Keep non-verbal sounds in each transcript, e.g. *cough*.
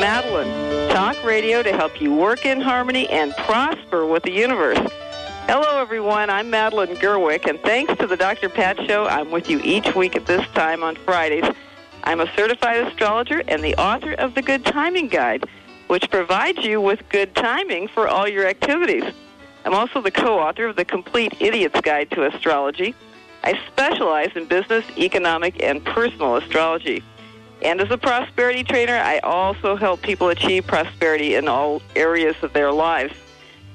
Madeline. Talk radio to help you work in harmony and prosper with the universe. Hello, everyone. I'm Madeline Gerwick, and thanks to the Dr. Pat Show, I'm with you each week at this time on Fridays. I'm a certified astrologer and the author of the Good Timing Guide, which provides you with good timing for all your activities. I'm also the co-author of the Complete Idiot's Guide to Astrology. I specialize in business, economic, and personal astrology. And as a prosperity trainer, I also help people achieve prosperity in all areas of their lives.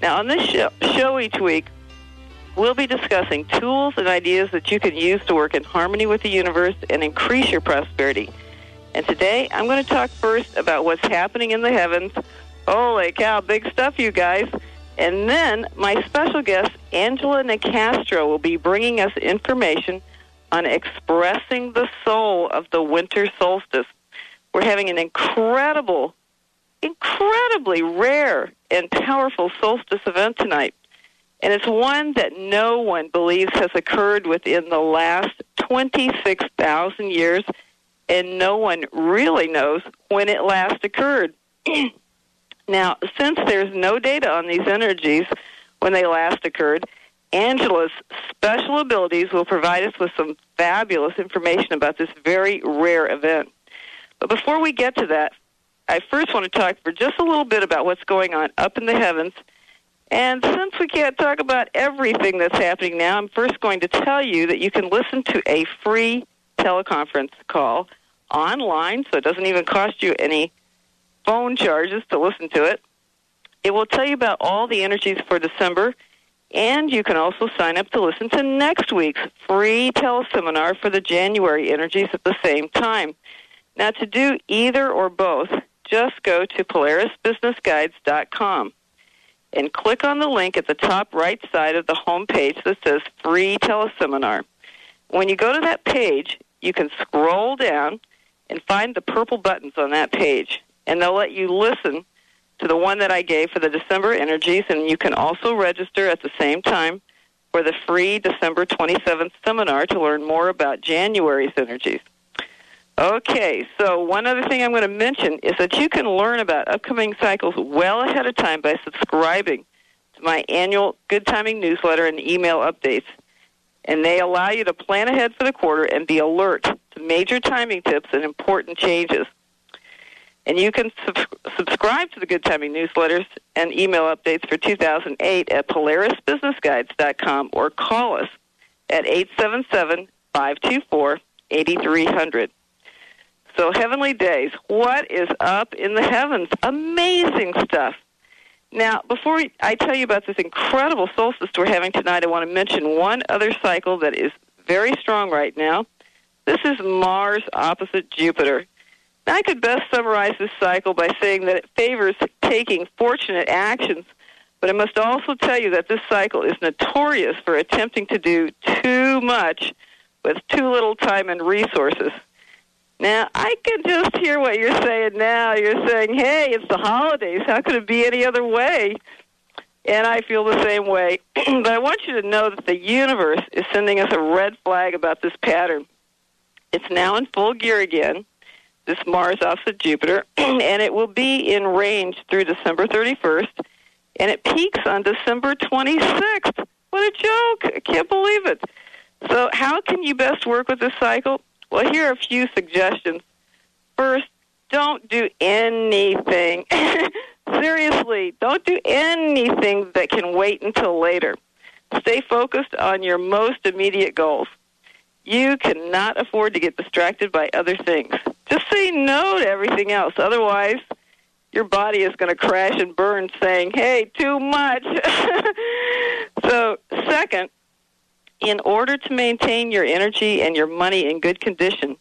Now, on this show, show each week, we'll be discussing tools and ideas that you can use to work in harmony with the universe and increase your prosperity. And today, I'm going to talk first about what's happening in the heavens. Holy cow, big stuff, you guys. And then my special guest, Angela Nicastro, will be bringing us information on expressing the soul of the winter solstice. We're having an incredible incredibly rare and powerful solstice event tonight. And it's one that no one believes has occurred within the last 26,000 years, and no one really knows when it last occurred. *clears throat* now, since there's no data on these energies when they last occurred, Angela's special abilities will provide us with some fabulous information about this very rare event. But before we get to that, I first want to talk for just a little bit about what's going on up in the heavens. And since we can't talk about everything that's happening now, I'm first going to tell you that you can listen to a free teleconference call online, so it doesn't even cost you any phone charges to listen to it. It will tell you about all the energies for December, and you can also sign up to listen to next week's free teleseminar for the January energies at the same time. Now, to do either or both, just go to polarisbusinessguides.com and click on the link at the top right side of the home page that says free teleseminar. When you go to that page, you can scroll down and find the purple buttons on that page, and they'll let you listen to the one that I gave for the December energies, and you can also register at the same time for the free December 27th seminar to learn more about January's energies. Okay, so one other thing I'm going to mention is that you can learn about upcoming cycles well ahead of time by subscribing to my annual Good Timing newsletter and email updates. And they allow you to plan ahead for the quarter and be alert to major timing tips and important changes. And you can sub- subscribe to the Good Timing newsletters and email updates for 2008 at PolarisBusinessGuides.com or call us at 877 524 8300. So, Heavenly Days, what is up in the heavens? Amazing stuff. Now, before I tell you about this incredible solstice we're having tonight, I want to mention one other cycle that is very strong right now. This is Mars opposite Jupiter. I could best summarize this cycle by saying that it favors taking fortunate actions, but I must also tell you that this cycle is notorious for attempting to do too much with too little time and resources. Now, I can just hear what you're saying now. You're saying, hey, it's the holidays. How could it be any other way? And I feel the same way. *clears throat* but I want you to know that the universe is sending us a red flag about this pattern. It's now in full gear again, this Mars opposite Jupiter, *clears throat* and it will be in range through December 31st, and it peaks on December 26th. What a joke! I can't believe it. So, how can you best work with this cycle? Well, here are a few suggestions. First, don't do anything. *laughs* Seriously, don't do anything that can wait until later. Stay focused on your most immediate goals. You cannot afford to get distracted by other things. Just say no to everything else. Otherwise, your body is going to crash and burn saying, hey, too much. *laughs* so, second, in order to maintain your energy and your money in good condition,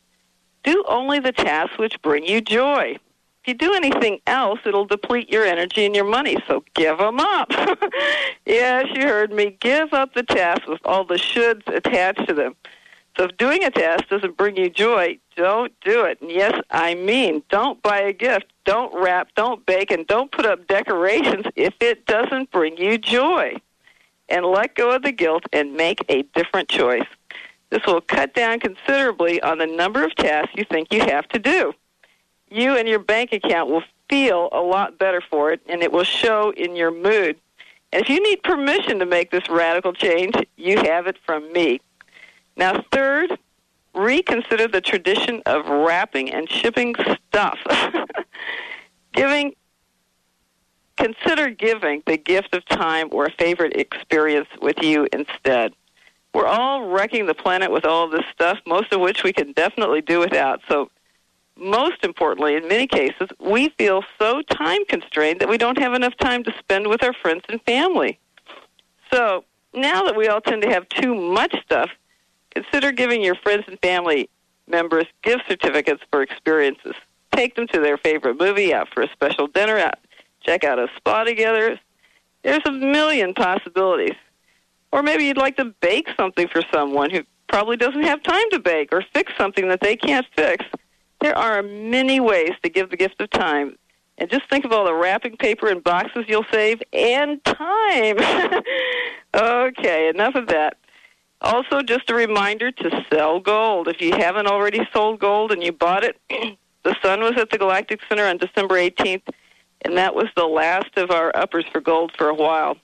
do only the tasks which bring you joy. If you do anything else, it'll deplete your energy and your money, so give them up. *laughs* yes, you heard me. Give up the tasks with all the shoulds attached to them. So if doing a task doesn't bring you joy, don't do it. And yes, I mean, don't buy a gift, don't wrap, don't bake, and don't put up decorations *laughs* if it doesn't bring you joy and let go of the guilt and make a different choice. This will cut down considerably on the number of tasks you think you have to do. you and your bank account will feel a lot better for it, and it will show in your mood. And if you need permission to make this radical change, you have it from me. Now, third, reconsider the tradition of wrapping and shipping stuff. *laughs* giving, consider giving the gift of time or a favorite experience with you instead. We're all wrecking the planet with all this stuff, most of which we can definitely do without. So most importantly, in many cases, we feel so time constrained that we don't have enough time to spend with our friends and family. So now that we all tend to have too much stuff, consider giving your friends and family members gift certificates for experiences. Take them to their favorite movie, out for a special dinner, out check out a spa together. There's a million possibilities. Or maybe you'd like to bake something for someone who probably doesn't have time to bake or fix something that they can't fix. There are many ways to give the gift of time. And just think of all the wrapping paper and boxes you'll save and time. *laughs* okay, enough of that. Also, just a reminder to sell gold. If you haven't already sold gold and you bought it, *clears throat* the sun was at the Galactic Center on December 18th, and that was the last of our uppers for gold for a while.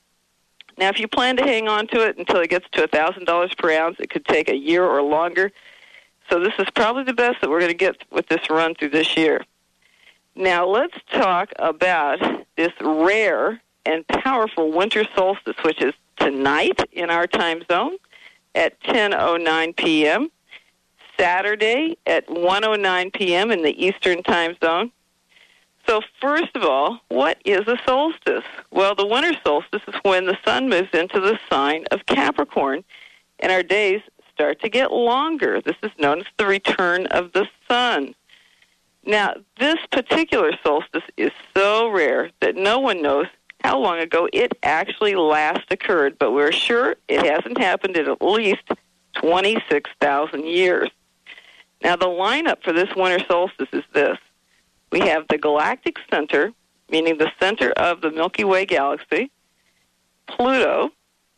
Now, if you plan to hang on to it until it gets to $1,000 per ounce, it could take a year or longer. So this is probably the best that we're going to get with this run through this year. Now let's talk about this rare and powerful winter solstice, which is tonight in our time zone at 10:09 p.m. Saturday at 1:09 p.m. in the Eastern Time Zone. So first of all, what is a solstice? Well, the winter solstice is when the sun moves into the sign of Capricorn, and our days start to get longer. This is known as the return of the sun. Now, this particular solstice is so rare that no one knows how long ago it actually last occurred, but we're sure it hasn't happened in at least 26,000 years. Now, the lineup for this winter solstice is this. We have the galactic center, meaning the center of the Milky Way galaxy, Pluto,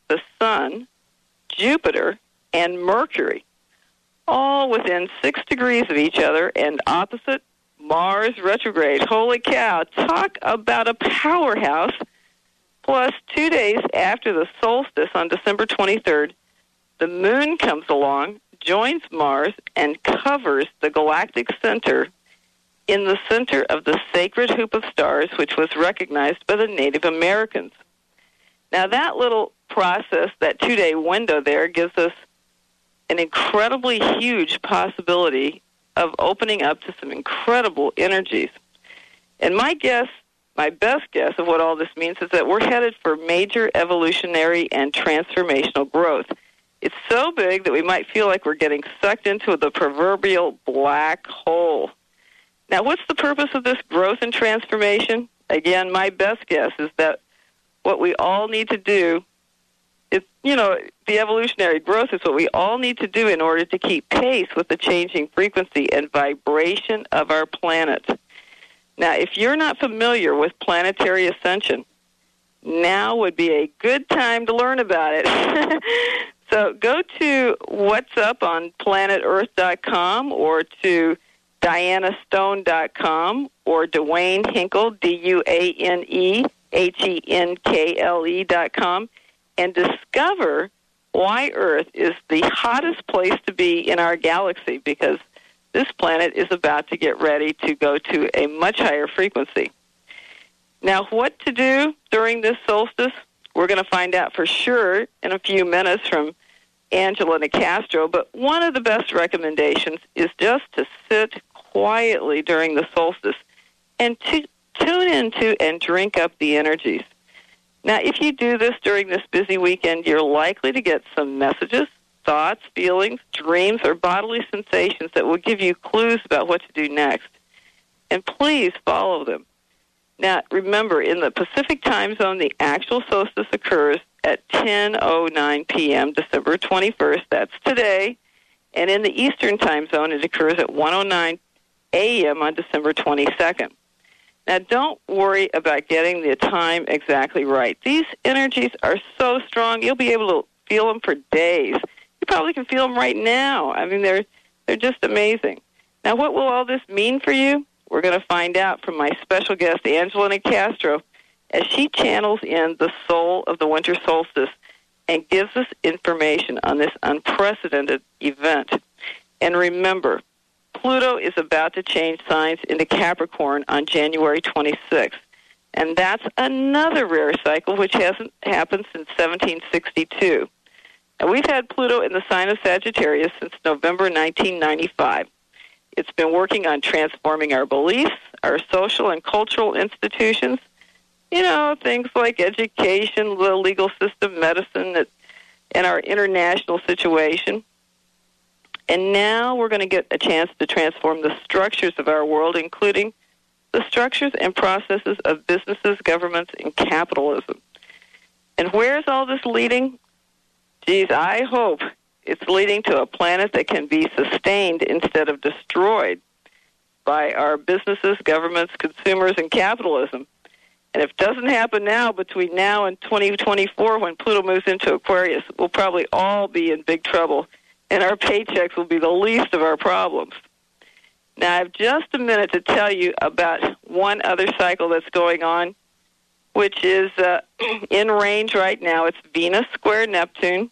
the Sun, Jupiter, and Mercury, all within six degrees of each other and opposite Mars retrograde. Holy cow, talk about a powerhouse. Plus, two days after the solstice on December 23rd, the moon comes along, joins Mars, and covers the galactic center in the center of the sacred hoop of stars, which was recognized by the Native Americans. Now, that little process, that two day window there, gives us an incredibly huge possibility of opening up to some incredible energies. And my guess, my best guess of what all this means is that we're headed for major evolutionary and transformational growth. It's so big that we might feel like we're getting sucked into the proverbial black hole. Now, what's the purpose of this growth and transformation? Again, my best guess is that what we all need to do is, you know the evolutionary growth is what we all need to do in order to keep pace with the changing frequency and vibration of our planet. Now, if you're not familiar with planetary ascension, now would be a good time to learn about it. *laughs* so go to what's up on planetearth.com or to dianastone.com or Duane Henkle, D-U-A-N-E, H-E-N-K-L-E dot com and discover why Earth is the hottest place to be in our galaxy because this planet is about to get ready to go to a much higher frequency. Now, what to do during this solstice? We're going to find out for sure in a few minutes from Angela Nicastro, but one of the best recommendations is just to sit quietly during the solstice and to tune into and drink up the energies. Now, if you do this during this busy weekend, you're likely to get some messages, thoughts, feelings, dreams, or bodily sensations that will give you clues about what to do next. And please follow them. Now, remember, in the Pacific time zone, the actual solstice occurs at 10:09 p.m. December 21st. That's today. And in the Eastern time zone, it occurs at 1:09 a.m. on December 22nd. Now, don't worry about getting the time exactly right. These energies are so strong, you'll be able to feel them for days. Probably can feel them right now. I mean, they're they're just amazing. Now, what will all this mean for you? We're going to find out from my special guest, Angela Nicastro, as she channels in the soul of the winter solstice and gives us information on this unprecedented event. And remember, Pluto is about to change signs into Capricorn on January 26th. And that's another rare cycle which hasn't happened since 1762. And we've had Pluto in the sign of Sagittarius since November 1995. It's been working on transforming our beliefs, our social and cultural institutions, you know, things like education, the legal system, medicine, and our international situation. And now we're going to get a chance to transform the structures of our world, including the structures and processes of businesses, governments, and capitalism. And where is all this leading? Geez, I hope it's leading to a planet that can be sustained instead of destroyed by our businesses, governments, consumers, and capitalism. And if it doesn't happen now, between now and 2024, when Pluto moves into Aquarius, we'll probably all be in big trouble, and our paychecks will be the least of our problems. Now, I have just a minute to tell you about one other cycle that's going on, which is uh, *clears throat* in range right now. It's Venus square Neptune.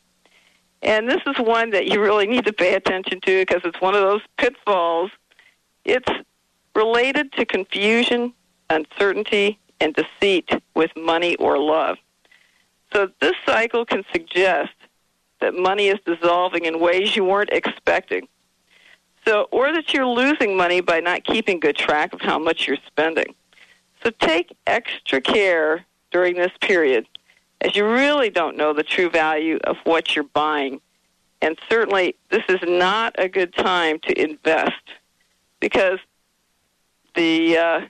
And this is one that you really need to pay attention to because it's one of those pitfalls. It's related to confusion, uncertainty, and deceit with money or love. So this cycle can suggest that money is dissolving in ways you weren't expecting. So, or that you're losing money by not keeping good track of how much you're spending. So take extra care during this period as you really don't know the true value of what you're buying. And certainly, this is not a good time to invest because the uh,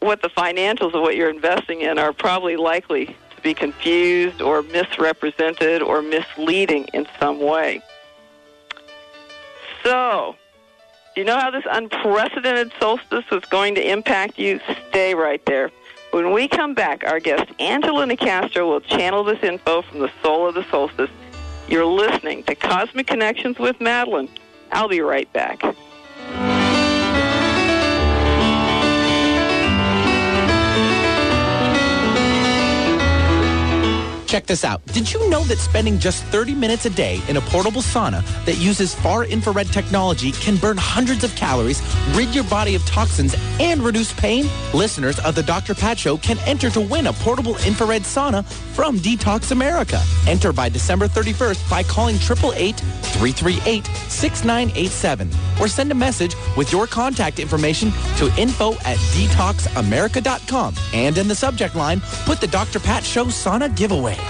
what the financials of what you're investing in are probably likely to be confused or misrepresented or misleading in some way. So, do you know how this unprecedented solstice is going to impact you? Stay right there. When we come back, our guest Angela Nicastro will channel this info from the soul of the solstice. You're listening to Cosmic Connections with Madeline. I'll be right back. Check this out. Did you know that spending just 30 minutes a day in a portable sauna that uses far infrared technology can burn hundreds of calories, rid your body of toxins, and reduce pain? Listeners of the Dr. Pat Show can enter to win a portable infrared sauna from Detox America. Enter by December 31st by calling 888-338-6987 or send a message with your contact information to info at detoxamerica.com. And in the subject line, put the Dr. Pat Show sauna giveaway.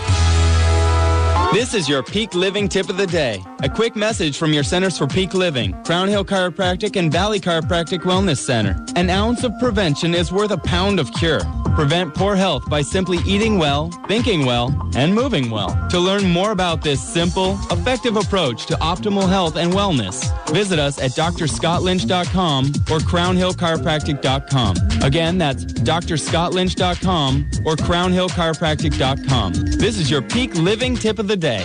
This is your Peak Living tip of the day. A quick message from your Centers for Peak Living, Crown Hill Chiropractic and Valley Chiropractic Wellness Center. An ounce of prevention is worth a pound of cure. Prevent poor health by simply eating well, thinking well, and moving well. To learn more about this simple, effective approach to optimal health and wellness, visit us at drscottlynch.com or crownhillchiropractic.com. Again, that's drscottlynch.com or crownhillchiropractic.com. This is your Peak Living tip of the day.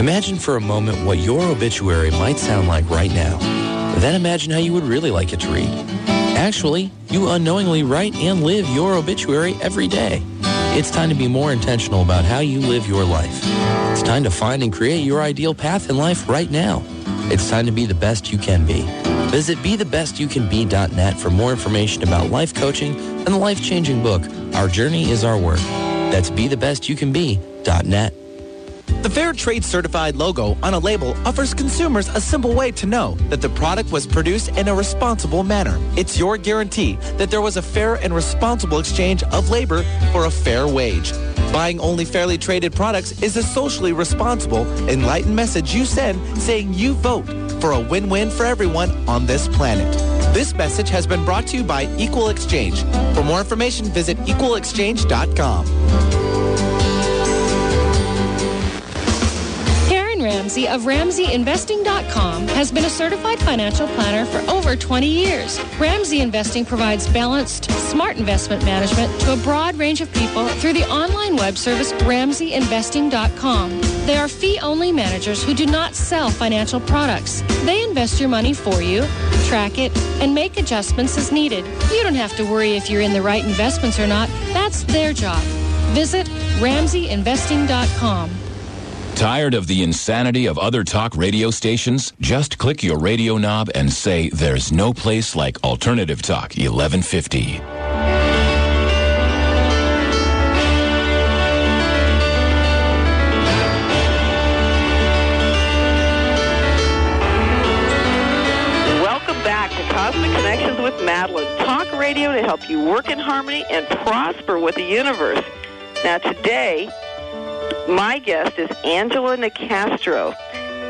Imagine for a moment what your obituary might sound like right now. Then imagine how you would really like it to read. Actually, you unknowingly write and live your obituary every day. It's time to be more intentional about how you live your life. It's time to find and create your ideal path in life right now. It's time to be the best you can be. Visit BeTheBestYouCanBe.net for more information about life coaching and the life-changing book, Our Journey is Our Work. That's BeTheBestYouCanBe.net. The Fair Trade Certified logo on a label offers consumers a simple way to know that the product was produced in a responsible manner. It's your guarantee that there was a fair and responsible exchange of labor for a fair wage. Buying only fairly traded products is a socially responsible, enlightened message you send saying you vote for a win-win for everyone on this planet. This message has been brought to you by Equal Exchange. For more information, visit equalexchange.com. Ramsey of RamseyInvesting.com has been a certified financial planner for over 20 years. Ramsey Investing provides balanced, smart investment management to a broad range of people through the online web service RamseyInvesting.com. They are fee-only managers who do not sell financial products. They invest your money for you, track it, and make adjustments as needed. You don't have to worry if you're in the right investments or not. That's their job. Visit RamseyInvesting.com. Tired of the insanity of other talk radio stations? Just click your radio knob and say, There's no place like Alternative Talk 1150. Welcome back to Cosmic Connections with Madeline. Talk radio to help you work in harmony and prosper with the universe. Now, today, my guest is Angela Nicastro,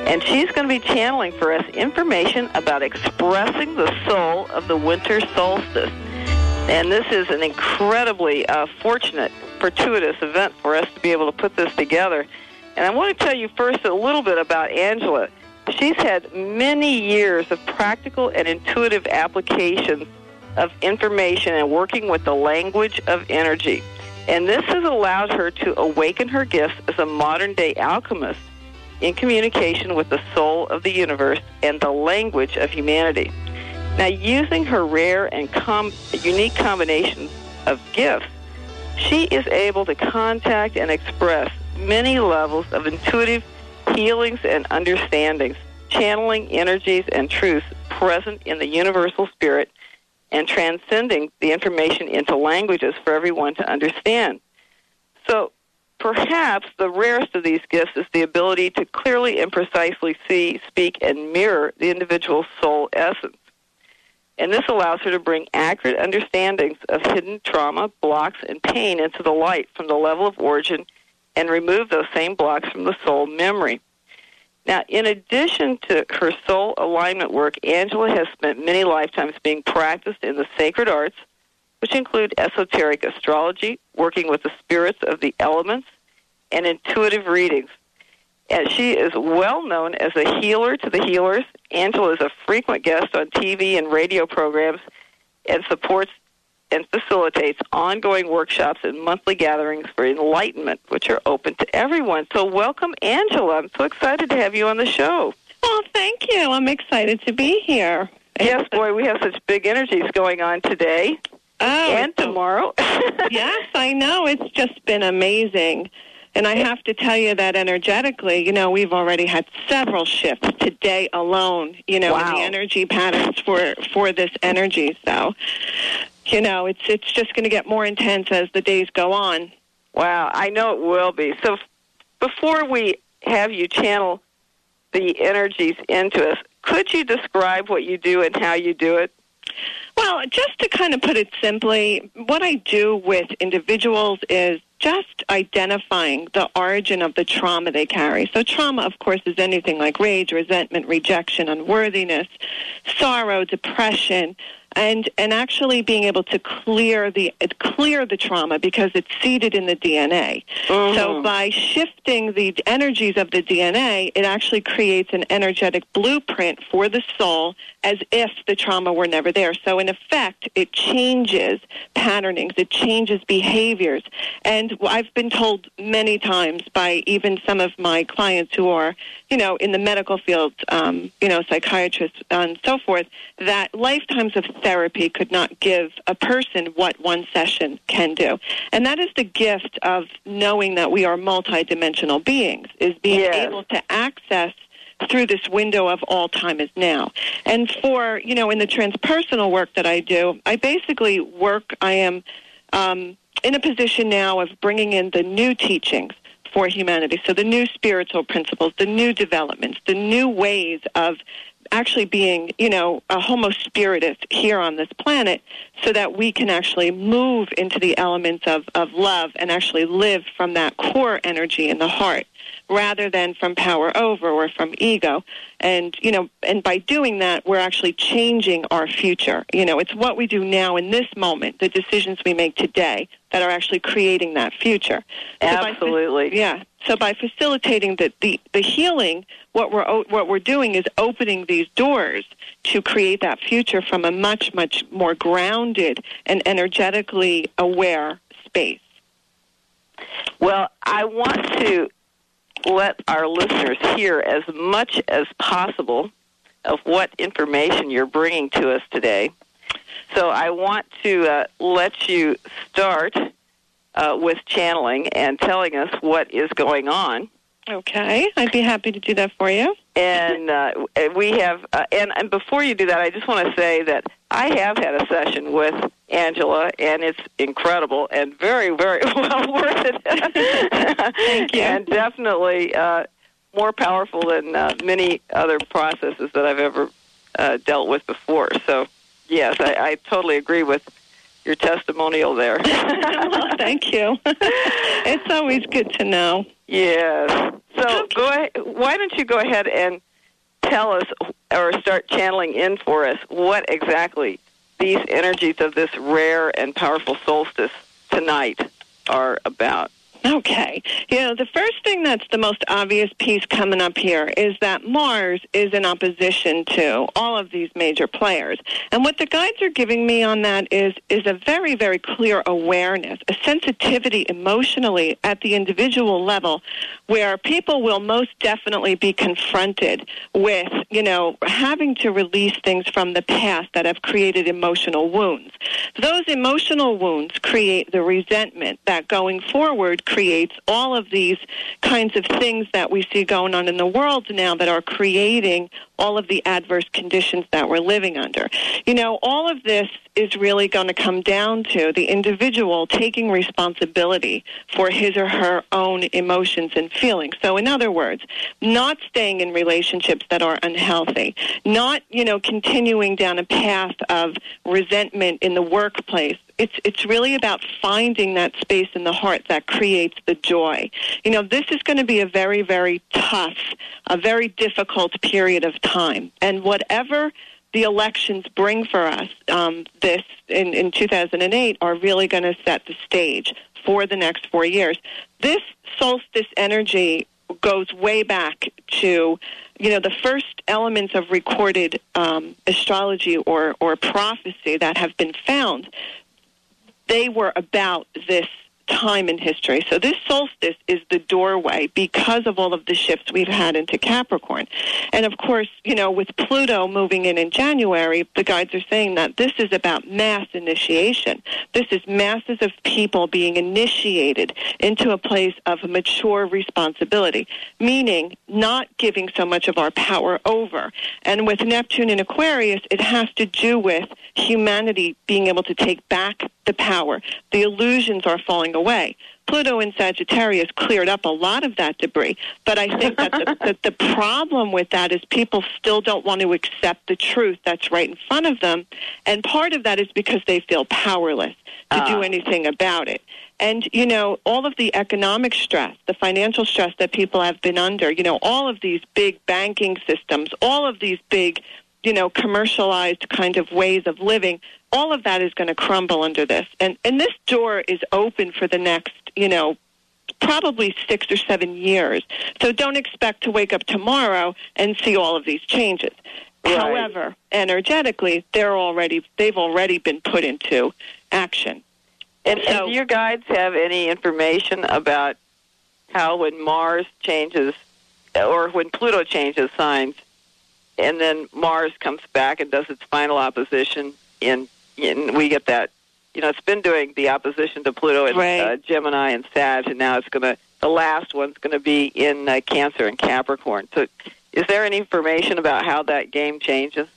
and she's going to be channeling for us information about expressing the soul of the winter solstice. And this is an incredibly uh, fortunate, fortuitous event for us to be able to put this together. And I want to tell you first a little bit about Angela. She's had many years of practical and intuitive applications of information and working with the language of energy. And this has allowed her to awaken her gifts as a modern day alchemist in communication with the soul of the universe and the language of humanity. Now, using her rare and com- unique combination of gifts, she is able to contact and express many levels of intuitive healings and understandings, channeling energies and truths present in the universal spirit and transcending the information into languages for everyone to understand. So perhaps the rarest of these gifts is the ability to clearly and precisely see, speak, and mirror the individual's soul essence. And this allows her to bring accurate understandings of hidden trauma, blocks, and pain into the light from the level of origin and remove those same blocks from the soul memory. Now, in addition to her soul alignment work, Angela has spent many lifetimes being practiced in the sacred arts, which include esoteric astrology, working with the spirits of the elements, and intuitive readings. And she is well known as a healer to the healers. Angela is a frequent guest on TV and radio programs and supports and facilitates ongoing workshops and monthly gatherings for enlightenment, which are open to everyone. So, welcome, Angela. I'm so excited to have you on the show. Well, thank you. I'm excited to be here. Yes, boy, we have such big energies going on today oh, and tomorrow. *laughs* yes, I know. It's just been amazing. And I have to tell you that energetically, you know, we've already had several shifts today alone, you know, wow. in the energy patterns for for this energy. So, you know, it's it's just going to get more intense as the days go on. Wow, I know it will be. So before we have you channel the energies into us, could you describe what you do and how you do it? Well, just to kind of put it simply, what I do with individuals is just identifying the origin of the trauma they carry. So trauma, of course, is anything like rage, resentment, rejection, unworthiness, sorrow, depression, and and actually being able to clear the clear the trauma because it's seated in the DNA. Mm-hmm. So by shifting the energies of the DNA, it actually creates an energetic blueprint for the soul as if the trauma were never there. So in effect, it changes patternings, it changes behaviors. And I've been told many times by even some of my clients who are, you know, in the medical field, um, you know, psychiatrists and so forth, that lifetimes of therapy could not give a person what one session can do. And that is the gift of knowing that we are multidimensional beings, is being Yes. able to access through this window of all time is now. And for, you know, in the transpersonal work that I do, I basically work, I am um, in a position now of bringing in the new teachings for humanity. So the new spiritual principles, the new developments, the new ways of actually being, you know, a homo spiritus here on this planet so that we can actually move into the elements of, of love and actually live from that core energy in the heart rather than from power over or from ego. And, you know, and by doing that, we're actually changing our future. You know, it's what we do now in this moment, the decisions we make today that are actually creating that future. So by- Absolutely. yeah. So by facilitating the, the, the healing, what we're what we're doing is opening these doors to create that future from a much much more grounded and energetically aware space. Well, I want to let our listeners hear as much as possible of what information you're bringing to us today. So I want to uh, let you start uh, with channeling and telling us what is going on. Okay, I'd be happy to do that for you. And uh, we have, uh, and, and before you do that, I just want to say that I have had a session with Angela, and it's incredible and very, very *laughs* well worth it. Thank you. And definitely uh, more powerful than uh, many other processes that I've ever uh, dealt with before. So, yes, I, I totally agree with your testimonial there. *laughs* well, thank you. *laughs* it's always good to know. Yes. So go ahead. Why don't you go ahead and tell us, or start channeling in for us, what exactly these energies of this rare and powerful solstice tonight are about? Okay. You know, the first thing that's the most obvious piece coming up here is that Mars is in opposition to all of these major players. And what the guides are giving me on that is is a very very clear awareness, a sensitivity emotionally at the individual level where people will most definitely be confronted with, you know, having to release things from the past that have created emotional wounds. Those emotional wounds create the resentment that going forward creates all of these kinds of things that we see going on in the world now that are creating all of the adverse conditions that we're living under. You know, all of this is really going to come down to the individual taking responsibility for his or her own emotions and feelings. So in other words, not staying in relationships that are unhealthy, not, you know, continuing down a path of resentment in the workplace, it's it's really about finding that space in the heart that creates the joy. You know, this is going to be a very very tough, a very difficult period of time, and whatever the elections bring for us um, this in, in 2008 are really going to set the stage for the next four years. This solstice energy goes way back to you know the first elements of recorded um, astrology or or prophecy that have been found they were about this time in history. So this solstice is the doorway because of all of the shifts we've had into Capricorn. And of course, you know, with Pluto moving in in January, the guides are saying that this is about mass initiation. This is masses of people being initiated into a place of mature responsibility, meaning not giving so much of our power over. And with Neptune in Aquarius, it has to do with humanity being able to take back the power. The illusions are falling away. Pluto in Sagittarius cleared up a lot of that debris, but I think that the, that the problem with that is people still don't want to accept the truth that's right in front of them, and part of that is because they feel powerless to do ah. anything about it. And, you know, all of the economic stress, the financial stress that people have been under, you know, all of these big banking systems, all of these big, you know, commercialized kind of ways of living, all of that is going to crumble under this. And, and this door is open for the next, you know, probably six or seven years. So don't expect to wake up tomorrow and see all of these changes. Right. However, energetically, they're already they've already been put into action. And, So- and do your guides have any information about how when Mars changes, or when Pluto changes signs, and then Mars comes back and does its final opposition in, in we get that. You know, it's been doing the opposition to Pluto and Right. uh, Gemini and Sag, and now it's going to. The last one's going to be in uh, Cancer and Capricorn. So, is there any information about how that game changes?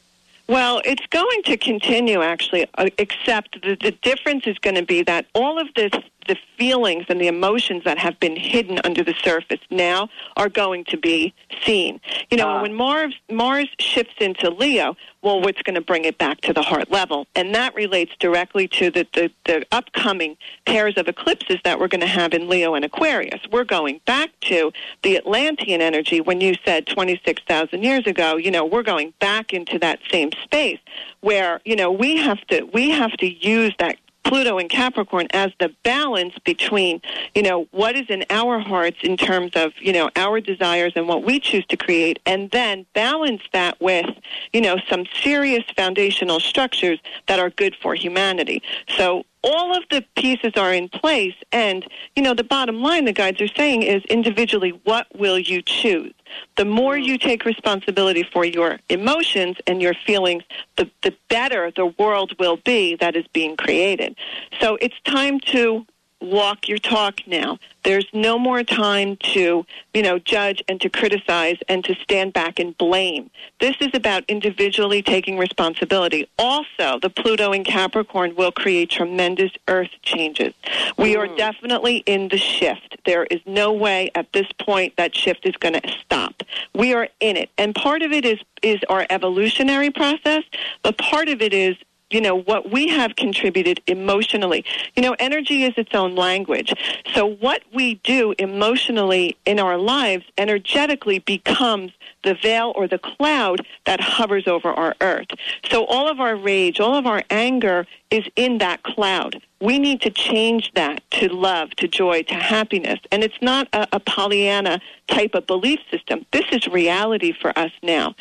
Well, it's going to continue actually, uh, except the, the difference is going to be that all of this the feelings and the emotions that have been hidden under the surface now are going to be seen. You know, Ah. when Mars Mars shifts into Leo, well, what's going to bring it back to the heart level? And that relates directly to the, the, the upcoming pairs of eclipses that we're going to have in Leo and Aquarius. We're going back to the Atlantean energy when you said 26,000 years ago, you know, we're going back into that same space where, you know, we have to, we have to use that Pluto and Capricorn as the balance between, you know, what is in our hearts in terms of, you know, our desires and what we choose to create, and then balance that with, you know, some serious foundational structures that are good for humanity. So all of the pieces are in place, and, you know, the bottom line the guides are saying is individually, what will you choose? The more you take responsibility for your emotions and your feelings, the, the better the world will be that is being created. So it's time to walk your talk now. There's no more time to, you know, judge and to criticize and to stand back and blame. This is about individually taking responsibility. Also, the Pluto in Capricorn will create tremendous earth changes. We are hmm. definitely in the shift. There is no way at this point that shift is going to stop. We are in it. And part of it is is our evolutionary process, but part of it is you know what we have contributed emotionally. You know energy is its own language. So what we do emotionally in our lives energetically becomes the veil or the cloud that hovers over our earth. So all of our rage all of our anger is in that cloud. We need to change that to love to joy to happiness. And it's not a, a pollyanna type of belief system. This is reality for us now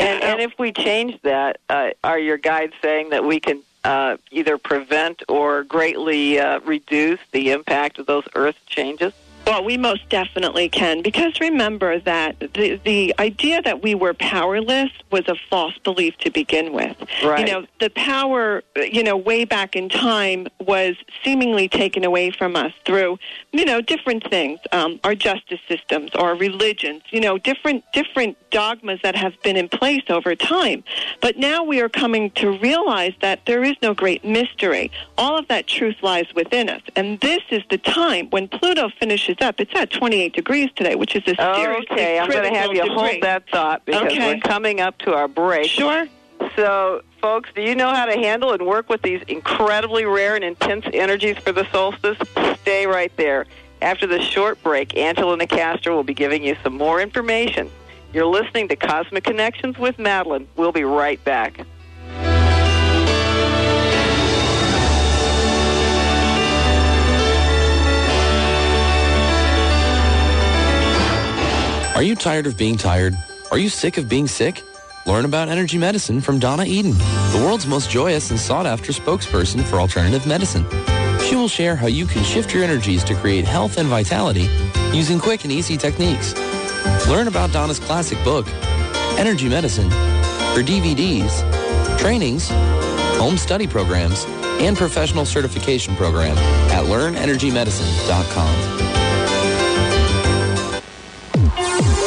And, and if we change that, uh, are your guides saying that we can uh, either prevent or greatly uh, reduce the impact of those Earth changes? Well, we most definitely can because remember that the the idea that we were powerless was a false belief to begin with. Right. You know, the power, you know, way back in time was seemingly taken away from us through, you know, different things, um, our justice systems, our religions, you know, different different dogmas that have been in place over time. But now we are coming to realize that there is no great mystery. All of that truth lies within us, and this is the time when Pluto finishes up. It's at 28 degrees today, which is a seriously Okay, I'm going to have you critical hold that thought because Okay. we're coming up to our break. Sure. So, folks, do you know how to handle and work with these incredibly rare and intense energies for the solstice? Stay right there. After this short break, Angela Nicastro will be giving you some more information. You're listening to Cosmic Connections with Madeline. We'll be right back. Are you tired of being tired? Are you sick of being sick? Learn about energy medicine from Donna Eden, the world's most joyous and sought after spokesperson for alternative medicine. She will share how you can shift your energies to create health and vitality using quick and easy techniques. Learn about Donna's classic book, Energy Medicine, her DVDs, trainings, home study programs, and professional certification program at learnenergymedicine.com.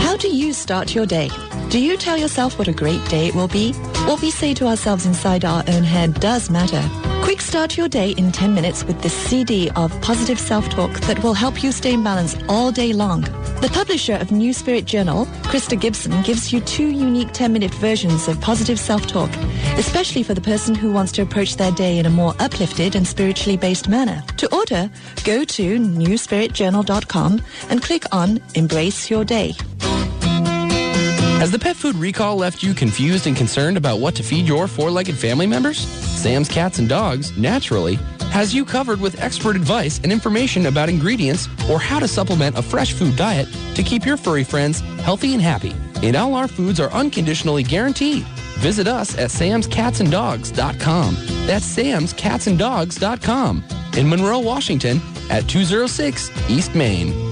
How do you start your day? Do you tell yourself what a great day it will be? What we say to ourselves inside our own head does matter. Quick start your day in 10 minutes with this CD of positive self-talk that will help you stay in balance all day long. The publisher of New Spirit Journal, Krista Gibson, gives you two unique 10-minute versions of positive self-talk, especially for the person who wants to approach their day in a more uplifted and spiritually based manner. To order, go to newspiritjournal.com and click on Embrace Your Day. Has the pet food recall left you confused and concerned about what to feed your four-legged family members? Sam's Cats and Dogs, naturally, has you covered with expert advice and information about ingredients or how to supplement a fresh food diet to keep your furry friends healthy and happy. And all our foods are unconditionally guaranteed. Visit us at samscatsanddogs.com. That's samscatsanddogs.com. In Monroe, Washington, at 206 East Main.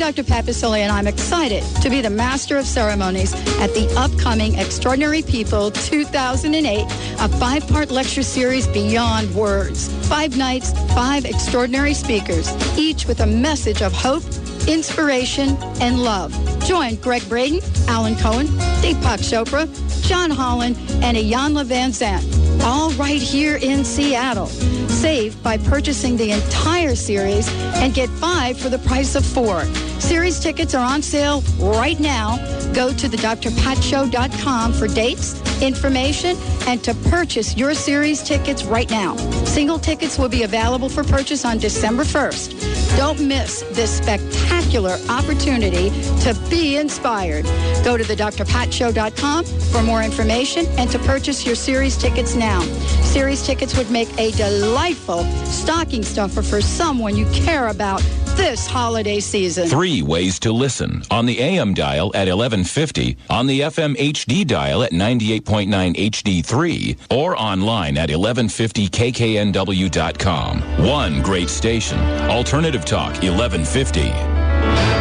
Dr. Pat and I'm excited to be the Master of Ceremonies at the upcoming Extraordinary People 2008, a five-part lecture series beyond words. Five nights, five extraordinary speakers, each with a message of hope, inspiration, and love. Join Gregg Braden, Alan Cohen, Deepak Chopra, John Holland, and Iyanla Vanzant, all right here in Seattle. Save by purchasing the entire series and get five for the price of four. Series tickets are on sale right now. Go to thedrpatshow.com for dates, information, and to purchase your series tickets right now. Single tickets will be available for purchase on December 1st. Don't miss this spectacular opportunity to be inspired. Go to thedrpatshow.com for more information and to purchase your series tickets now. Series tickets would make a delightful stocking stuffer for someone you care about this holiday season. Three ways to listen on the AM dial at 1150, on the FM HD dial at 98.9 HD3, or online at 1150kknw.com. One great station, Alternative Talk 1150.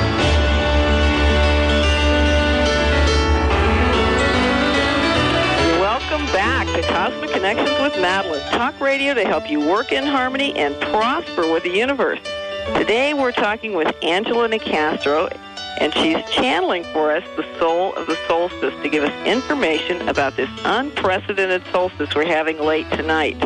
Connections with Madeline, talk radio to help you work in harmony and prosper with the universe. Today we're talking with Angela Nicastro, and she's channeling for us the soul of the solstice to give us information about this unprecedented solstice we're having late tonight.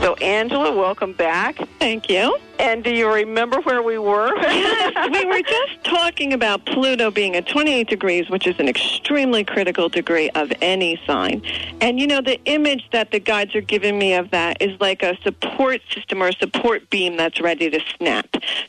So, Angela, welcome back. Thank you. And do you remember where we were? *laughs* yes, we were just talking about Pluto being at 28 degrees, which is an extremely critical degree of any sign. And you know, the image that the guides are giving me of that is like a support system or a support beam that's ready to snap.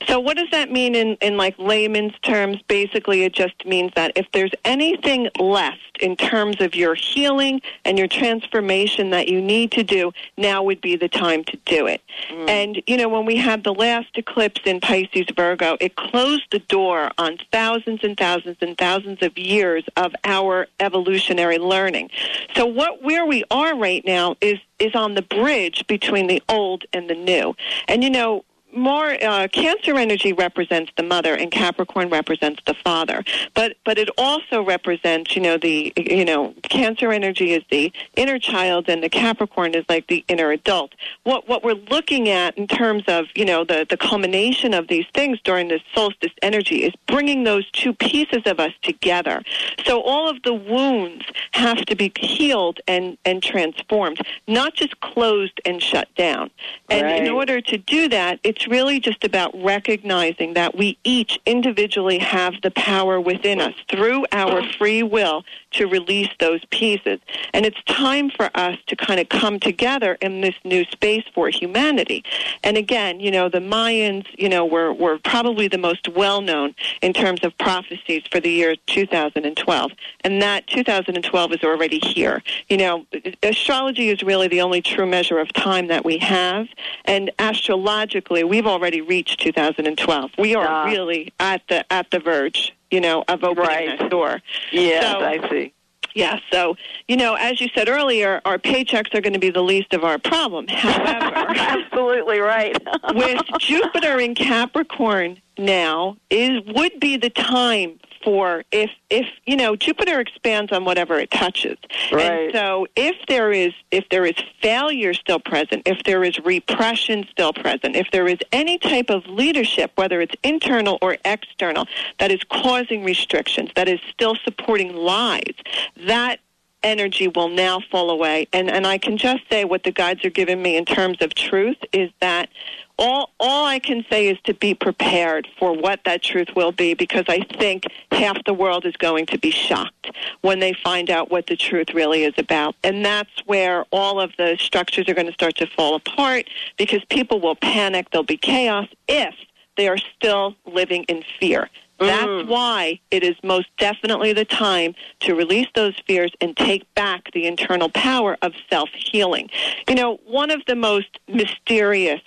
So, what does that mean in, in like layman's terms? Basically, it just means that if there's anything left in terms of your healing and your transformation that you need to do, now would be the time to do it. Mm. And, you know, when we had the last eclipse in Pisces Virgo, it closed the door on thousands and thousands and thousands of years of our evolutionary learning. So what where we are right now is is on the bridge between the old and the new. And you know, more uh, cancer energy represents the mother and capricorn represents the father. But but it also represents you know the you know cancer energy is the inner child and the capricorn is like the inner adult. What what we're looking at in terms of you know the the culmination of these things during this solstice energy is bringing those two pieces of us together. So all of the wounds have to be healed and and transformed not just closed and shut down. And right. in order to do that it's really just about recognizing that we each individually have the power within us through our free will to release those pieces. And it's time for us to kind of come together in this new space for humanity. And again, you know, the Mayans, you know, were, were probably the most well known in terms of prophecies for the year 2012. And that 2012 is already here. You know, astrology is really the only true measure of time that we have. And astrologically, we've already reached 2012. We are really at the at the verge, you know, of opening Right. that door. yes, So- I see. Yeah, so, you know, as you said earlier, our paychecks are going to be the least of our problem. However, *laughs* Absolutely right. with Jupiter in Capricorn now is would be the time for if if you know Jupiter expands on whatever it touches. Right. And so if there is if there is failure still present, if there is repression still present, if there is any type of leadership, whether it's internal or external, that is causing restrictions, that is still supporting lies, that energy will now fall away. And and I can just say what the guides are giving me in terms of truth is that all all I can say is to be prepared for what that truth will be because I think half the world is going to be shocked when they find out what the truth really is about. And that's where all of the structures are going to start to fall apart because people will panic, there'll be chaos if they are still living in fear. That's mm. why it is most definitely the time to release those fears and take back the internal power of self healing. You know, one of the most mysterious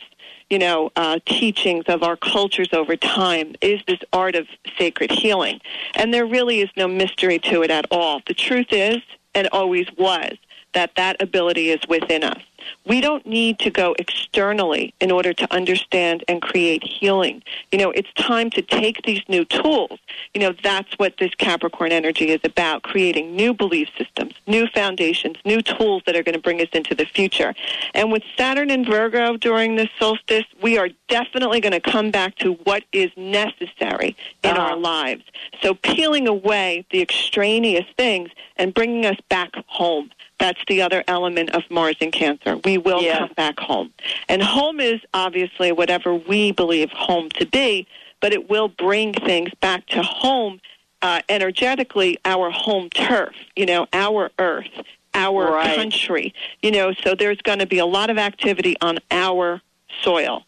you know, uh, teachings of our cultures over time is this art of sacred healing. And there really is no mystery to it at all. The truth is, and always was, that that ability is within us. We don't need to go externally in order to understand and create healing. You know, it's time to take these new tools. You know, that's what this Capricorn energy is about, creating new belief systems, new foundations, new tools that are going to bring us into the future. And with Saturn and Virgo during this solstice, we are definitely going to come back to what is necessary in Uh-huh. our lives. So peeling away the extraneous things and bringing us back home. That's the other element of Mars in Cancer. We will Yeah. come back home. And home is obviously whatever we believe home to be, but it will bring things back to home uh, energetically, our home turf, you know, our earth, our Right. country, you know, so there's going to be a lot of activity on our soil.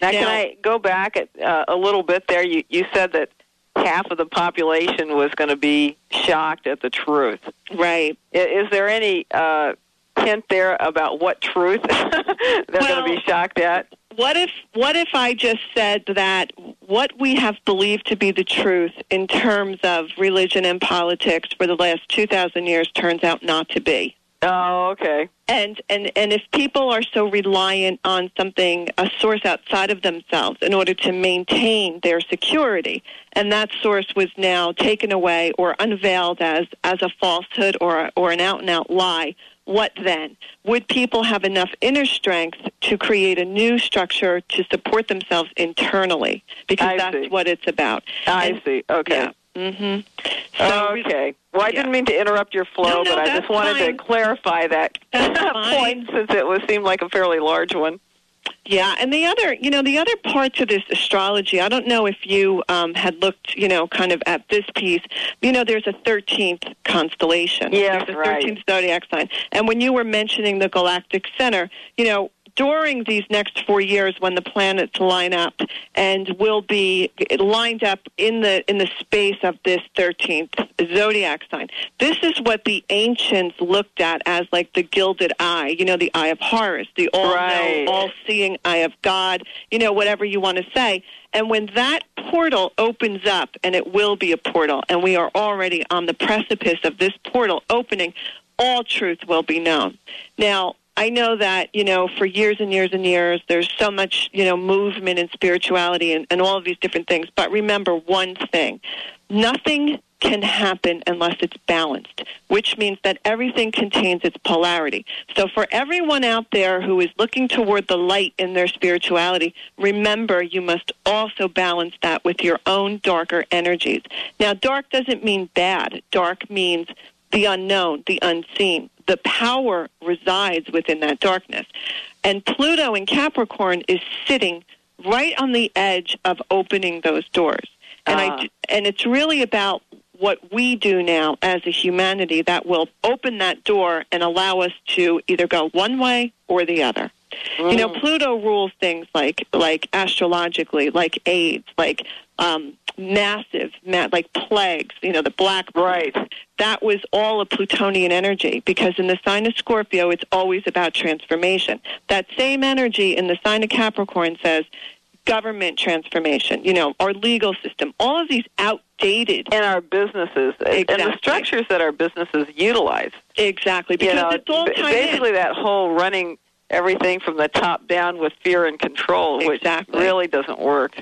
Now, can I go back uh, a little bit there? You, you said that half of the population was going to be shocked at the truth. Right. Is there any uh, hint there about what truth *laughs* they're Well- going to be shocked at? What if what if I just said that what we have believed to be the truth in terms of religion and politics for the last 2000 years turns out not to be? Oh, okay. And and and if people are so reliant on something a source outside of themselves in order to maintain their security and that source was now taken away or unveiled as as a falsehood or or an out and out lie what then? Would people have enough inner strength to create a new structure to support themselves internally? Because I that's see. what it's about. I And- see. Okay. Yeah. Hmm So, okay. Well, I yeah. didn't mean to interrupt your flow, No, no, but I just wanted fine. to clarify that *laughs* point since it was seemed like a fairly large one. Yeah, and the other, you know, the other parts of this astrology, I don't know if you um, had looked, you know, kind of at this piece. You know, there's a 13th constellation. Yes, there's a right. 13th zodiac sign. And when you were mentioning the galactic center, you know, during these next four years when the planets line up and will be lined up in the in the space of this 13th zodiac sign. This is what the ancients looked at as like the gilded eye you know the eye of horus the all Right. all seeing eye of god you know whatever you want to say. And when that portal opens up and it will be a portal and we are already on the precipice of this portal opening all truth will be known. Now I know that, you know, for years and years and years, there's so much, you know, movement and spirituality and, and all of these different things. But remember one thing nothing can happen unless it's balanced, which means that everything contains its polarity. So for everyone out there who is looking toward the light in their spirituality, remember you must also balance that with your own darker energies. Now, dark doesn't mean bad. Dark means the unknown, the unseen. The power resides within that darkness. And Pluto in Capricorn is sitting right on the edge of opening those doors. And Ah. I and it's really about what we do now as a humanity that will open that door and allow us to either go one way or the other. You know, Pluto rules things like like astrologically, like AIDS, like um, massive, ma- like plagues. You know, the black Right. that was all a Plutonian energy because in the sign of Scorpio, it's always about transformation. That same energy in the sign of Capricorn says government transformation, you know, our legal system, all of these outdated. And our businesses, and the structures that our businesses utilize. Exactly, because you know, it's all ba- tied in. basically that whole running everything from the top down with fear and control, which Exactly. really doesn't work.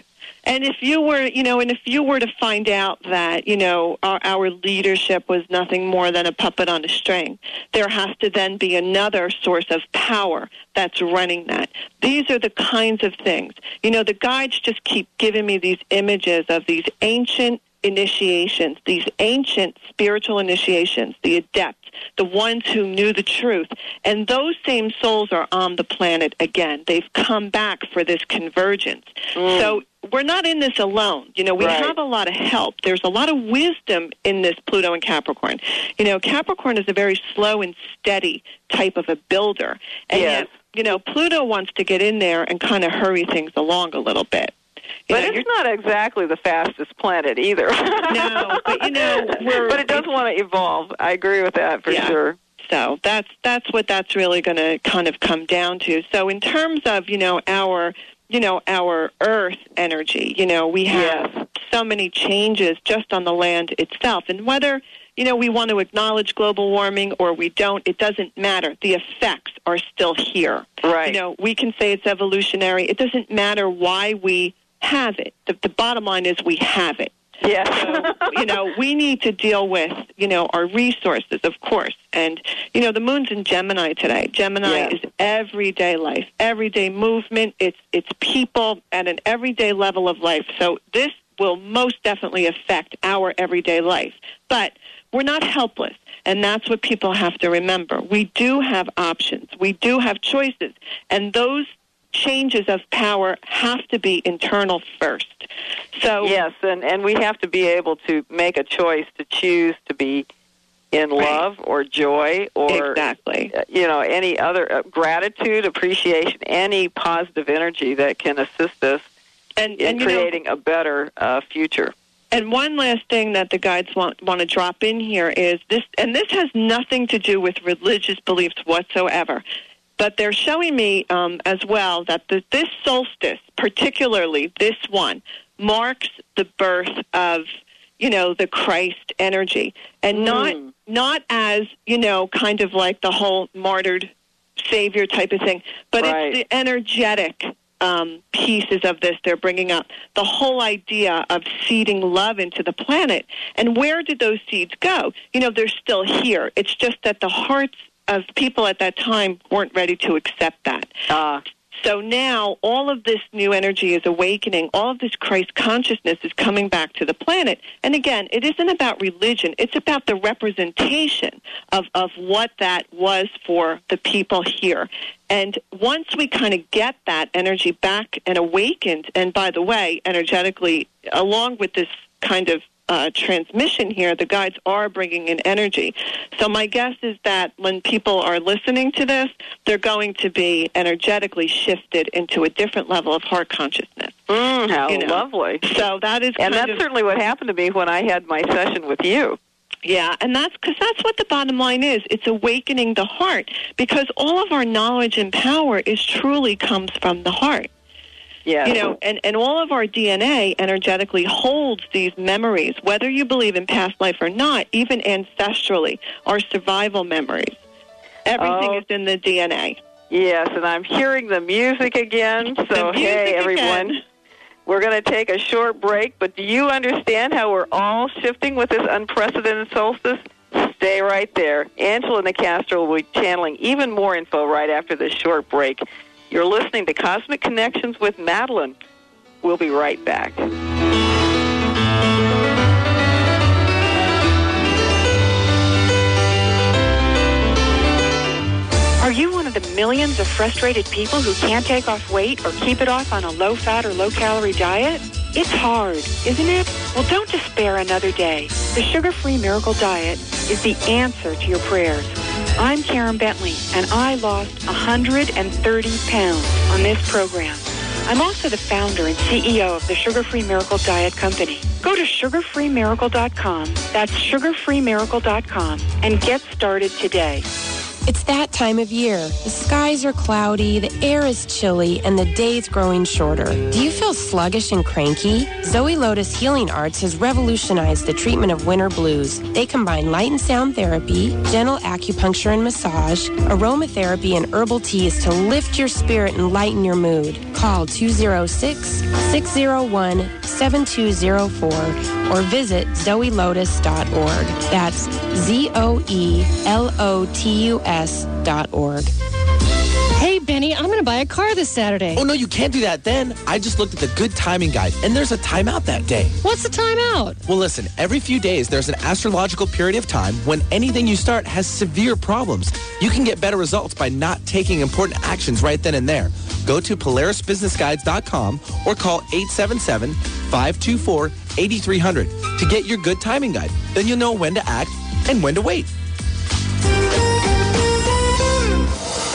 And if you were, you know, and if you were to find out that, you know, our, our leadership was nothing more than a puppet on a string, there has to then be another source of power that's running that. These are the kinds of things. You know, the guides just keep giving me these images of these ancient initiations, these ancient spiritual initiations, the adepts, the ones who knew the truth. And those same souls are on the planet again. They've come back for this convergence. Mm. So we're not in this alone. You know, we Right. have a lot of help. There's a lot of wisdom in this Pluto and Capricorn. You know, Capricorn is a very slow and steady type of a builder. And Yes. yet, you know, Pluto wants to get in there and kind of hurry things along a little bit. You But know, it's not exactly the fastest planet either. *laughs* No, but, you know, but it does want to evolve. I agree with that for Yeah. sure. So that's that's what that's really going to kind of come down to. So in terms of you know our you know our Earth energy, you know we have so many changes just on the land itself, and whether you know, we want to acknowledge global warming or we don't, it doesn't matter. The effects are still here. Right. You know, we can say it's evolutionary. It doesn't matter why we have it. The, the bottom line is we have it. Yes. So, you know, we need to deal with, you know, our resources, of course. And, you know, the moon's in Gemini today. Gemini Yes. is everyday life, everyday movement. It's, it's people at an everyday level of life. So this will most definitely affect our everyday life. But we're not helpless. And that's what people have to remember. We do have options. We do have choices. And those changes of power have to be internal first. So Yes, and and we have to be able to make a choice to choose to be in Right. love or joy or exactly. uh, you know any other uh, gratitude, appreciation, any positive energy that can assist us And, in and you know, creating a better uh, future. And one last thing that the guides want want to drop in here is this, and this has nothing to do with religious beliefs whatsoever. But they're showing me um, as well that the, this solstice, particularly this one, marks the birth of you know the Christ energy, and not Mm. not as you know kind of like the whole martyred savior type of thing, but Right. it's the energetic um, pieces of this they're bringing up. The whole idea of seeding love into the planet. And where did those seeds go? You know, they're still here. It's just that the hearts of people at that time weren't ready to accept that. Uh, So now all of this new energy is awakening. All of this Christ consciousness is coming back to the planet. And again, it isn't about religion. It's about the representation of, of what that was for the people here. And once we kind of get that energy back and awakened, and by the way, energetically, along with this kind of uh, transmission here, the guides are bringing in energy. So my guess is that when people are listening to this, they're going to be energetically shifted into a different level of heart consciousness. mm, how You know. lovely! So that is And that's of, certainly what happened to me when I had my session with you. yeah, and that's because that's what the bottom line is. It's awakening the heart because all of our knowledge and power is truly comes from the heart. Yes. You know, and, and all of our DNA energetically holds these memories, whether you believe in past life or not, even ancestrally, our survival memories. Everything Oh. is in the DNA. Yes, and I'm hearing the music again. So, The hey, everyone, again. we're going to take a short break. But do you understand how we're all shifting with this unprecedented solstice? Stay right there. Angela Nicastro will be channeling even more info right after this short break. You're listening to Cosmic Connections with Madeline. We'll be right back. Are you one of the millions of frustrated people who can't take off weight or keep it off on a low fat or low calorie diet? It's hard, isn't it? Well, don't despair another day. The sugar free miracle diet is the answer to your prayers. I'm Karen Bentley, and I lost 130 pounds on this program. I'm also the founder and CEO of the Sugar Free Miracle Diet Company. Go to sugarfreemiracle.com, that's sugarfreemiracle.com, and get started today. It's that time of year. The skies are cloudy, the air is chilly, and the days growing shorter. Do you feel sluggish and cranky? Zoe Lotus Healing Arts has revolutionized the treatment of winter blues. They combine light and sound therapy, gentle acupuncture and massage, aromatherapy, and herbal teas to lift your spirit and lighten your mood. Call 206-601-7204 or visit zoelotus.org. That's Z-O-E-L-O-T-U-S dot org. Hey, Benny, I'm going to buy a car this Saturday. Oh, no, you can't do that then. I just looked at the good timing guide, and there's a timeout that day. What's the timeout? Well, listen, every few days there's an astrological period of time when anything you start has severe problems. You can get better results by not taking important actions right then and there. Go to PolarisBusinessGuides.com or call 877-524-8300 to get your good timing guide. Then you'll know when to act and when to wait.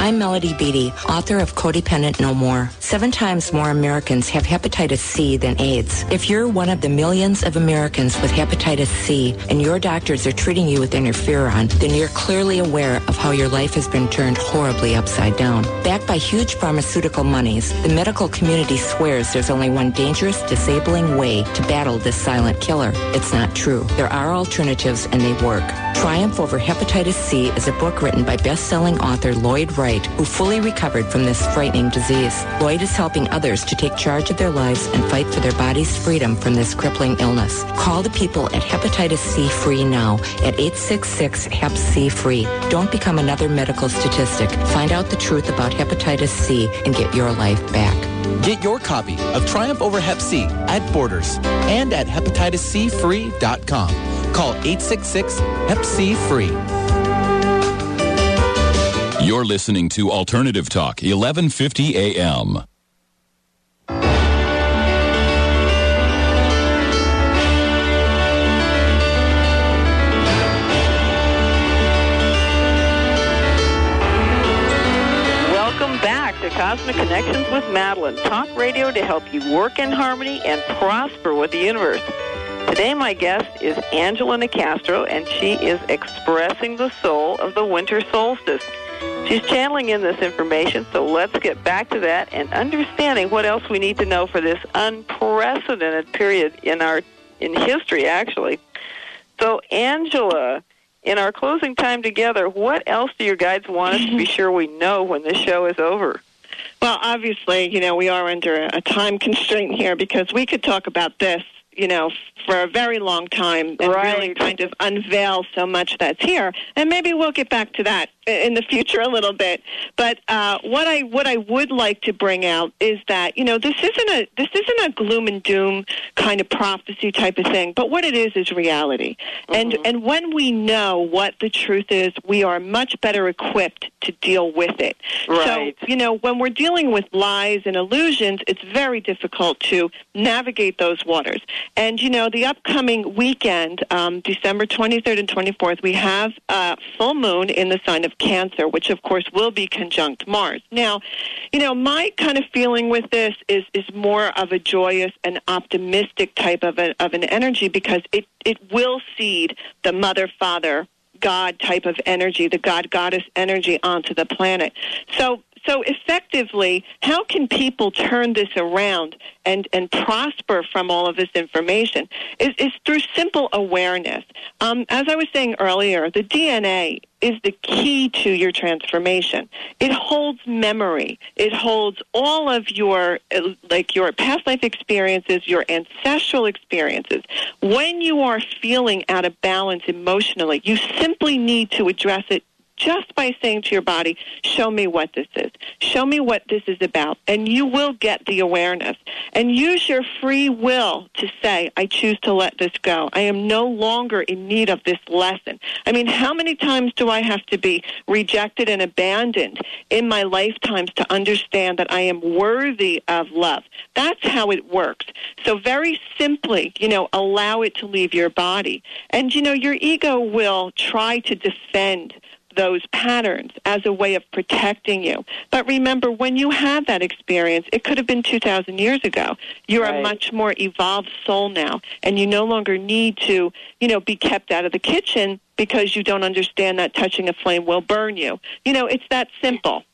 I'm Melody Beattie, author of Codependent No More. Seven times more Americans have hepatitis C than AIDS. If you're one of the millions of Americans with hepatitis C and your doctors are treating you with interferon, then you're clearly aware of how your life has been turned horribly upside down. Backed by huge pharmaceutical monies, the medical community swears there's only one dangerous, disabling way to battle this silent killer. It's not true. There are alternatives and they work. Triumph Over Hepatitis C is a book written by best-selling author Lloyd Wright, who fully recovered from this frightening disease. Lloyd is helping others to take charge of their lives and fight for their body's freedom from this crippling illness. Call the people at Hepatitis C Free now at 866-HEP-C-FREE. Don't become another medical statistic. Find out the truth about hepatitis C and get your life back. Get your copy of Triumph Over Hep C at Borders and at hepatitiscfree.com. Call 866-HEP-C-FREE. You're listening to Alternative Talk, 1150 AM. Welcome back to Cosmic Connections with Madeline. Talk radio to help you work in harmony and prosper with the universe. Today, my guest is Angela Nicastro, and she is expressing the soul of the winter solstice. She's channeling in this information, so let's get back to that and understanding what else we need to know for this unprecedented period in our in history, actually. So, Angela, in our closing time together, what else do your guides want us to be *laughs* sure we know when this show is over? Well, obviously, you know, we are under a time constraint here because we could talk about this, you know, for a very long time and really kind of unveil so much that's here. And maybe we'll get back to that in the future a little bit. But uh, what I what I would like to bring out is that you know this isn't a this isn't a gloom and doom kind of prophecy type of thing. But what it is is reality. And and when we know what the truth is, we are much better equipped to deal with it. Right. So you know when we're dealing with lies and illusions, it's very difficult to navigate those waters. And you know the upcoming weekend, um, December 23rd and 24th, we have a full moon in the sign of Cancer, which of course will be conjunct Mars. Now, you know, my kind of feeling with this is is more of a joyous and optimistic type of a, of an energy because it it will seed the mother father God type of energy, the God goddess energy onto the planet. So so effectively, how can people turn this around and, and prosper from all of this information? Is, is through simple awareness. Um, as I was saying earlier, the DNA is the key to your transformation. It holds memory. It holds all of your uh, like your past life experiences, your ancestral experiences. When you are feeling out of balance emotionally, you simply need to address it just by saying to your body, show me what this is. Show me what this is about. And you will get the awareness. And use your free will to say, I choose to let this go. I am no longer in need of this lesson. I mean, how many times do I have to be rejected and abandoned in my lifetimes to understand that I am worthy of love? That's how it works. So very simply, you know, allow it to leave your body. And, you know, your ego will try to defend those patterns as a way of protecting you. But remember, when you have that experience, it could have been 2,000 years ago. You're a much more evolved soul now, and you no longer need to, you know, be kept out of the kitchen because you don't understand that touching a flame will burn you. You know, it's that simple.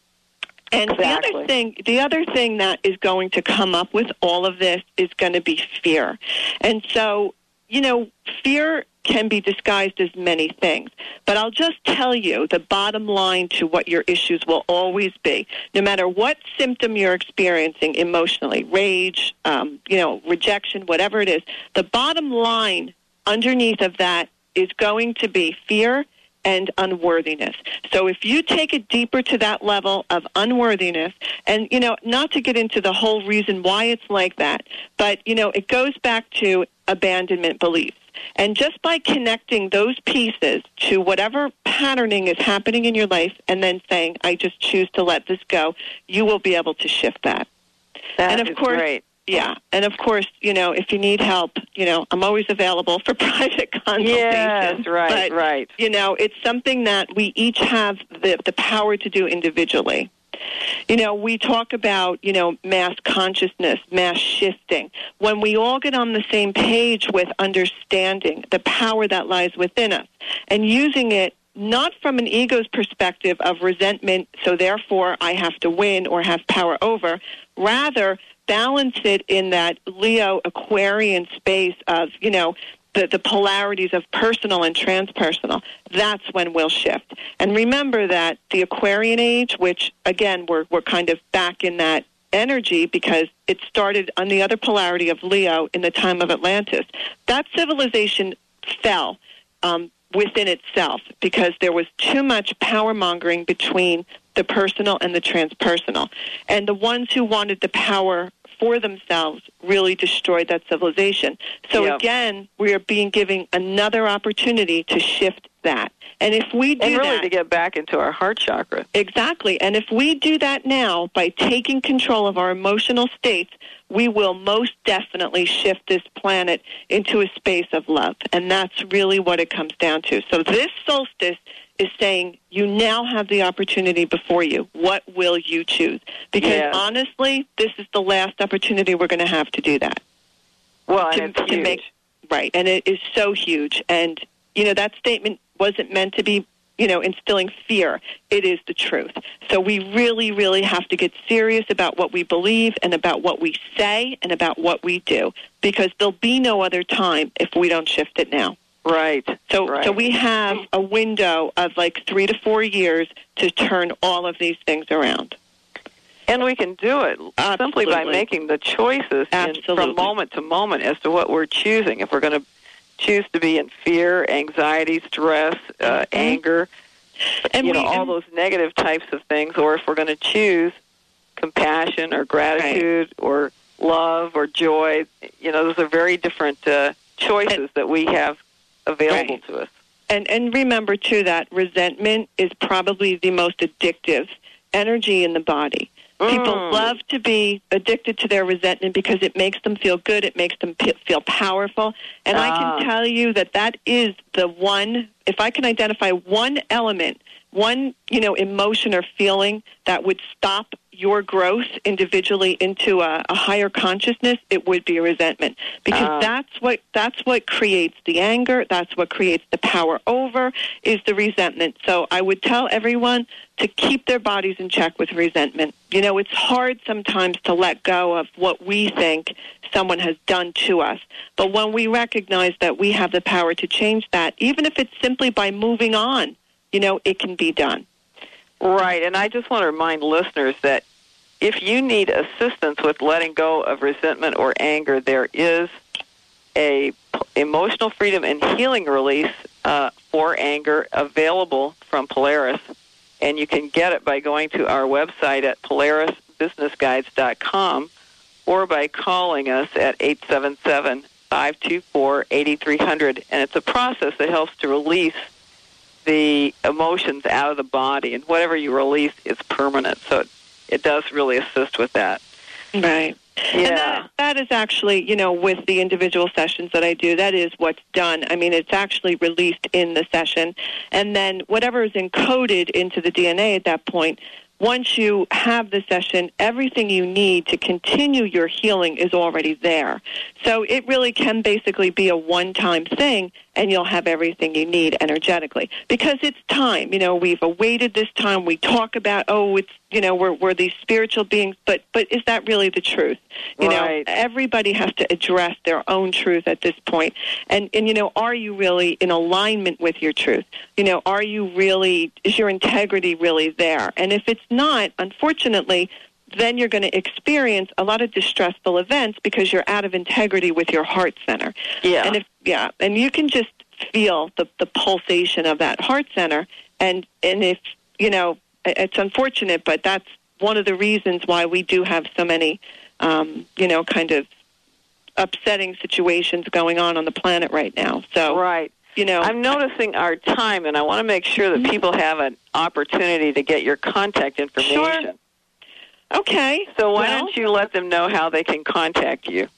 And the other thing, the other thing that is going to come up with all of this is going to be fear. And so, you know, fear can be disguised as many things. But I'll just tell you the bottom line to what your issues will always be. No matter what symptom you're experiencing emotionally, rage, um, you know, rejection, whatever it is, the bottom line underneath of that is going to be fear and unworthiness. So if you take it deeper to that level of unworthiness, and you know, not to get into the whole reason why it's like that, but you know, it goes back to abandonment beliefs. And just by connecting those pieces to whatever patterning is happening in your life and then saying, I just choose to let this go, you will be able to shift that. That and of is course, great. yeah. And of course, you know, if you need help, you know, I'm always available for *laughs* private consultations. Yes, right, but, right. You know, it's something that we each have the, the power to do individually. You know, we talk about, you know, mass consciousness, mass shifting. When we all get on the same page with understanding the power that lies within us and using it not from an ego's perspective of resentment, so therefore I have to win or have power over, rather balance it in that Leo Aquarian space of, you know, the, the polarities of personal and transpersonal, that's when we'll shift. And remember that the Aquarian age, which again, we're, we're kind of back in that energy because it started on the other polarity of Leo in the time of Atlantis. That civilization fell um, within itself because there was too much power mongering between the personal and the transpersonal. And the ones who wanted the power for themselves really destroyed that civilization. So Yep. again, we are being given another opportunity to shift that. And if we do And really that, to get back into our heart chakra. Exactly. And if we do that now by taking control of our emotional states, we will most definitely shift this planet into a space of love. And that's really what it comes down to. So this solstice is saying you now have the opportunity before you. What will you choose? Because honestly, this is the last opportunity we're going to have to do that. Well, to, and it's huge. make right, and it is so huge. And you know that statement wasn't meant to be, you know, instilling fear. It is the truth. So we really, really have to get serious about what we believe and about what we say and about what we do, because there'll be no other time if we don't shift it now. Right. So, right. so we have a window of like three to four years to turn all of these things around. And we can do it simply by making the choices in, from moment to moment as to what we're choosing. If we're going to choose to be in fear, anxiety, stress, uh, anger, Mm-hmm. And you know, all and- those negative types of things, or if we're going to choose compassion or gratitude or love or joy, you know, those are very different uh, choices that we have available Right. to us. And and remember too that resentment is probably the most addictive energy in the body. People Mm. love to be addicted to their resentment because it makes them feel good. It makes them p- feel powerful. And I Ah. can tell you that that is the one. If I can identify one element, one you know emotion or feeling that would stop your growth individually into a, a higher consciousness, it would be resentment because Ah. that's what that's what creates the anger. That's what creates the power over is the resentment. So I would tell everyone to keep their bodies in check with resentment. You know, it's hard sometimes to let go of what we think someone has done to us. But when we recognize that we have the power to change that, even if it's simply by moving on, you know, it can be done. Right, and I just want to remind listeners that if you need assistance with letting go of resentment or anger, there is a emotional freedom and healing release uh, for anger available from Polaris, and you can get it by going to our website at polarisbusinessguides.com or by calling us at 877 524 8300. And it's a process that helps to release the emotions out of the body, and whatever you release is permanent. So it, it does really assist with that. Right. Yeah. And that, that is actually, you know, with the individual sessions that I do, that is what's done. I mean, it's actually released in the session. And then whatever is encoded into the DNA at that point, once you have the session, everything you need to continue your healing is already there. So it really can basically be a one time thing, and you'll have everything you need energetically. Because it's time. You know, we've awaited this time. We talk about, oh, it's, you know, we're, we're these spiritual beings, but, but is that really the truth? You Right. know, everybody has to address their own truth at this point. And, and, you know, are you really in alignment with your truth? You know, are you really, is your integrity really there? And if it's not, unfortunately, then you're going to experience a lot of distressful events because you're out of integrity with your heart center. Yeah. And if yeah, and you can just feel the, the pulsation of that heart center. And, and if, you know, it's unfortunate, but that's one of the reasons why we do have so many, um, you know, kind of upsetting situations going on on the planet right now. So, right. You know, I'm noticing our time, and I want to make sure that people have an opportunity to get your contact information. Sure. Okay. So why Well- don't you let them know how they can contact you?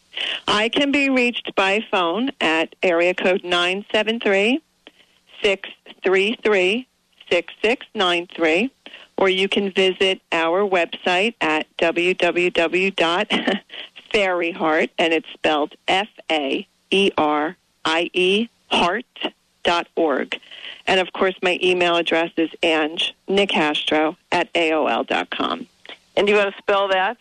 I can be reached by phone at area code 973 633 6693, or you can visit our website at www.fairyheart, and it's spelled F A E R I E heart.org. And of course, my email address is Ange Nicastro at AOL.com. And do you want to spell that?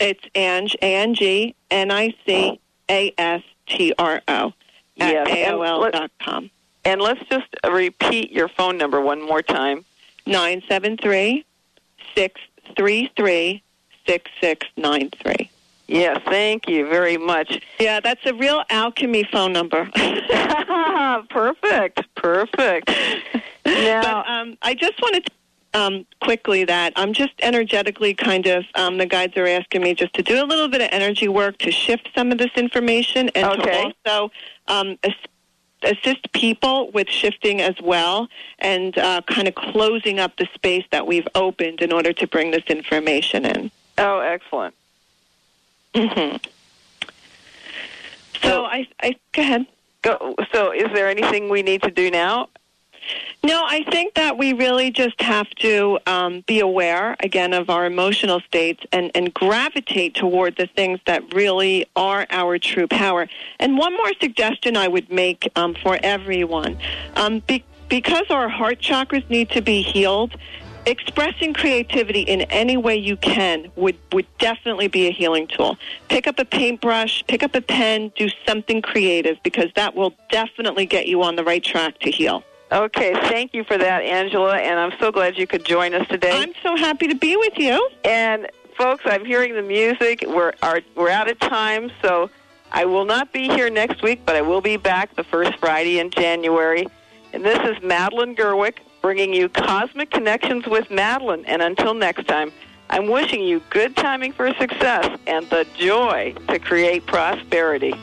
It's Ange, A N G N I C A S T R O at Yes, AOL dot com. And let's just repeat your phone number one more time. 973 633 6693. Yes, thank you very much. Yeah, that's a real alchemy phone number. *laughs* *laughs* perfect, perfect. Now, but um, I just wanted to um, quickly that I'm just energetically kind of um, the guides are asking me just to do a little bit of energy work to shift some of this information and Okay. to also um, as- assist people with shifting as well and uh, kind of closing up the space that we've opened in order to bring this information in. Oh, excellent. hmm So I, I go ahead. Go, so, is there anything we need to do now? No, I think that we really just have to um, be aware again of our emotional states and, and gravitate toward the things that really are our true power. And one more suggestion I would make um, for everyone, um, be, because our heart chakras need to be healed. Expressing creativity in any way you can would, would definitely be a healing tool. Pick up a paintbrush, pick up a pen, do something creative because that will definitely get you on the right track to heal. Okay, thank you for that, Angela, and I'm so glad you could join us today. I'm so happy to be with you. And folks, I'm hearing the music. We're our, we're out of time, so I will not be here next week, but I will be back the first Friday in January. And this is Madeline Gerwick bringing you Cosmic Connections with Madeline. And until next time, I'm wishing you good timing for success and the joy to create prosperity.